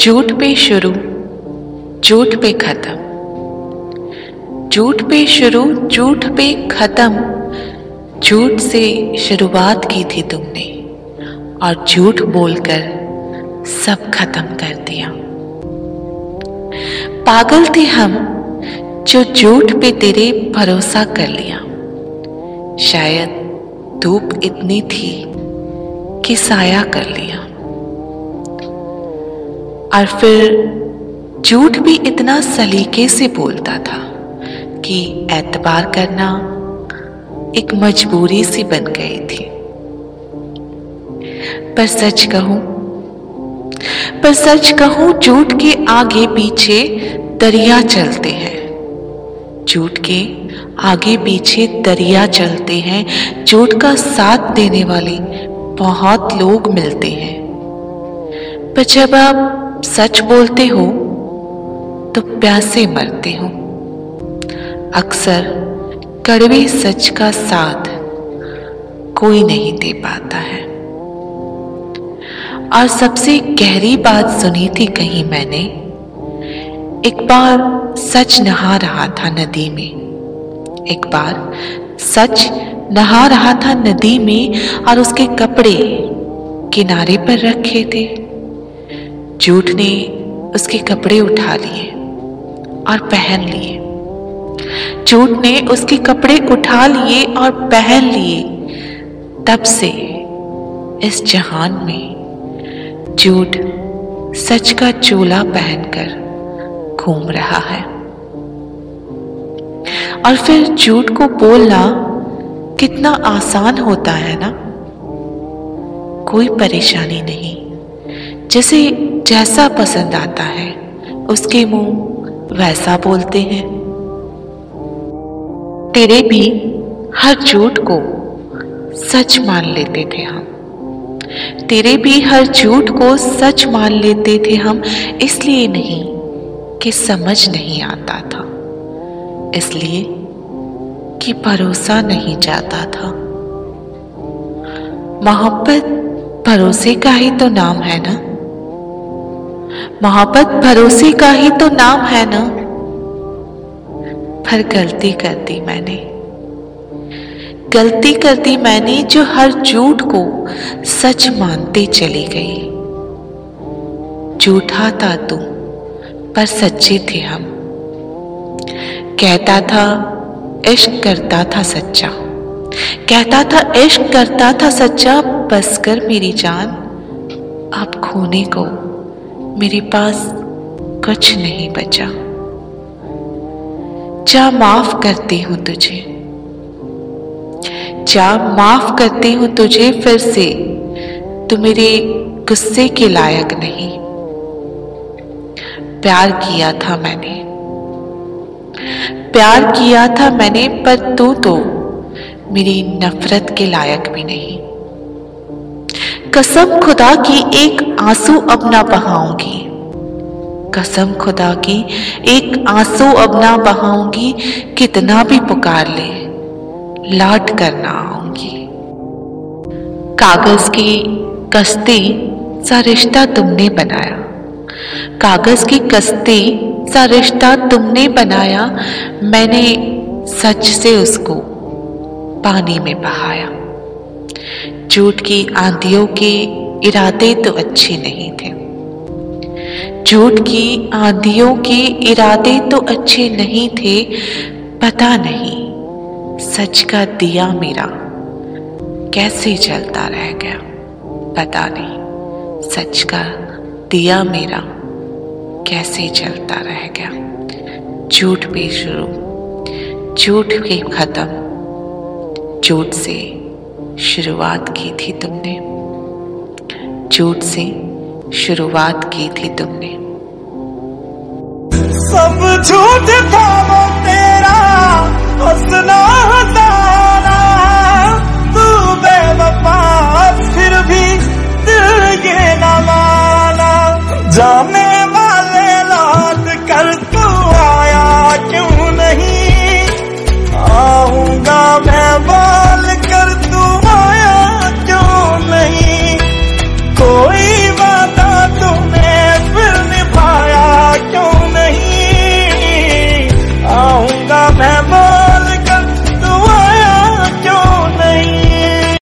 झूठ पे शुरू, झूठ पे खत्म। झूठ पे शुरू, झूठ पे खत्म। झूठ से शुरुआत की थी तुमने और झूठ बोलकर सब खत्म कर दिया। पागल थे हम जो झूठ पे तेरे भरोसा कर लिया। शायद धूप इतनी थी कि साया कर लिया। और फिर झूठ भी इतना सलीके से बोलता था कि एतबार करना एक मजबूरी सी बन गई थी। पर सच कहूँ, पर सच कहूँ झूठ के आगे पीछे दरिया चलते हैं। झूठ के आगे पीछे दरिया चलते हैं। झूठ का साथ देने वाले बहुत लोग मिलते हैं। पर जब आप सच बोलते हो तो प्यासे मरते हो। अक्सर कड़वे सच का साथ कोई नहीं दे पाता है। और सबसे गहरी बात सुनी थी कहीं मैंने, एक बार सच नहा रहा था नदी में। एक बार सच नहा रहा था नदी में और उसके कपड़े किनारे पर रखे थे। झूठ ने उसके कपड़े उठा लिए और पहन लिए। झूठ ने उसके कपड़े उठा लिए और पहन लिए। तब से इस जहान में झूठ सच का चोला पहनकर घूम रहा है। और फिर झूठ को बोलना कितना आसान होता है ना। कोई परेशानी नहीं। जैसे जैसा पसंद आता है, उसके मुँह वैसा बोलते हैं। तेरे भी हर झूठ को सच मान लेते थे हम। तेरे भी हर झूठ को सच मान लेते थे हम, इसलिए नहीं कि समझ नहीं आता था। इसलिए कि भरोसा नहीं जाता था। मोहब्बत भरोसे का ही तो नाम है ना? मोहब्बत भरोसे का ही तो नाम है ना? पर गलती कर दी मैंने। गलती कर दी मैंने जो हर झूठ को सच मानते चली गई। झूठा था तू, पर सच्चे थे हम। कहता था, इश्क करता था सच्चा। कहता था, इश्क करता था सच्चा बस कर मेरी जान अब खोने को मेरे पास कुछ नहीं बचा। जा माफ़ करती हूँ तुझे। जा माफ़ करती हूँ तुझे, फिर से तू मेरे गुस्से के लायक नहीं। प्यार किया था मैंने। प्यार किया था मैंने, पर तू तो मेरी नफरत के लायक भी नहीं। कसम खुदा की एक आँसू अब ना बहाऊँगी। कसम खुदा की एक आँसू अब ना बहाऊँगी, कितना भी पुकार ले लाट कर ना आऊँगी। कागज़ की कश्ती सा रिश्ता तुमने बनाया। कागज़ की कश्ती सा रिश्ता तुमने बनाया, मैंने सच से उसको पानी में बहाया। झूठ की आंधियों के इरादे तो अच्छे नहीं थे। झूठ की आंधियों के इरादे तो अच्छे नहीं थे, पता नहीं सच का दिया मेरा कैसे जलता रह गया, पता नहीं सच का दिया मेरा कैसे चलता रह गया। झूठ पे शुरू झूठ के खत्म झूठ से शुरुआत की थी तुमने। झूठ से शुरुआत की थी तुमने। सब झूठ था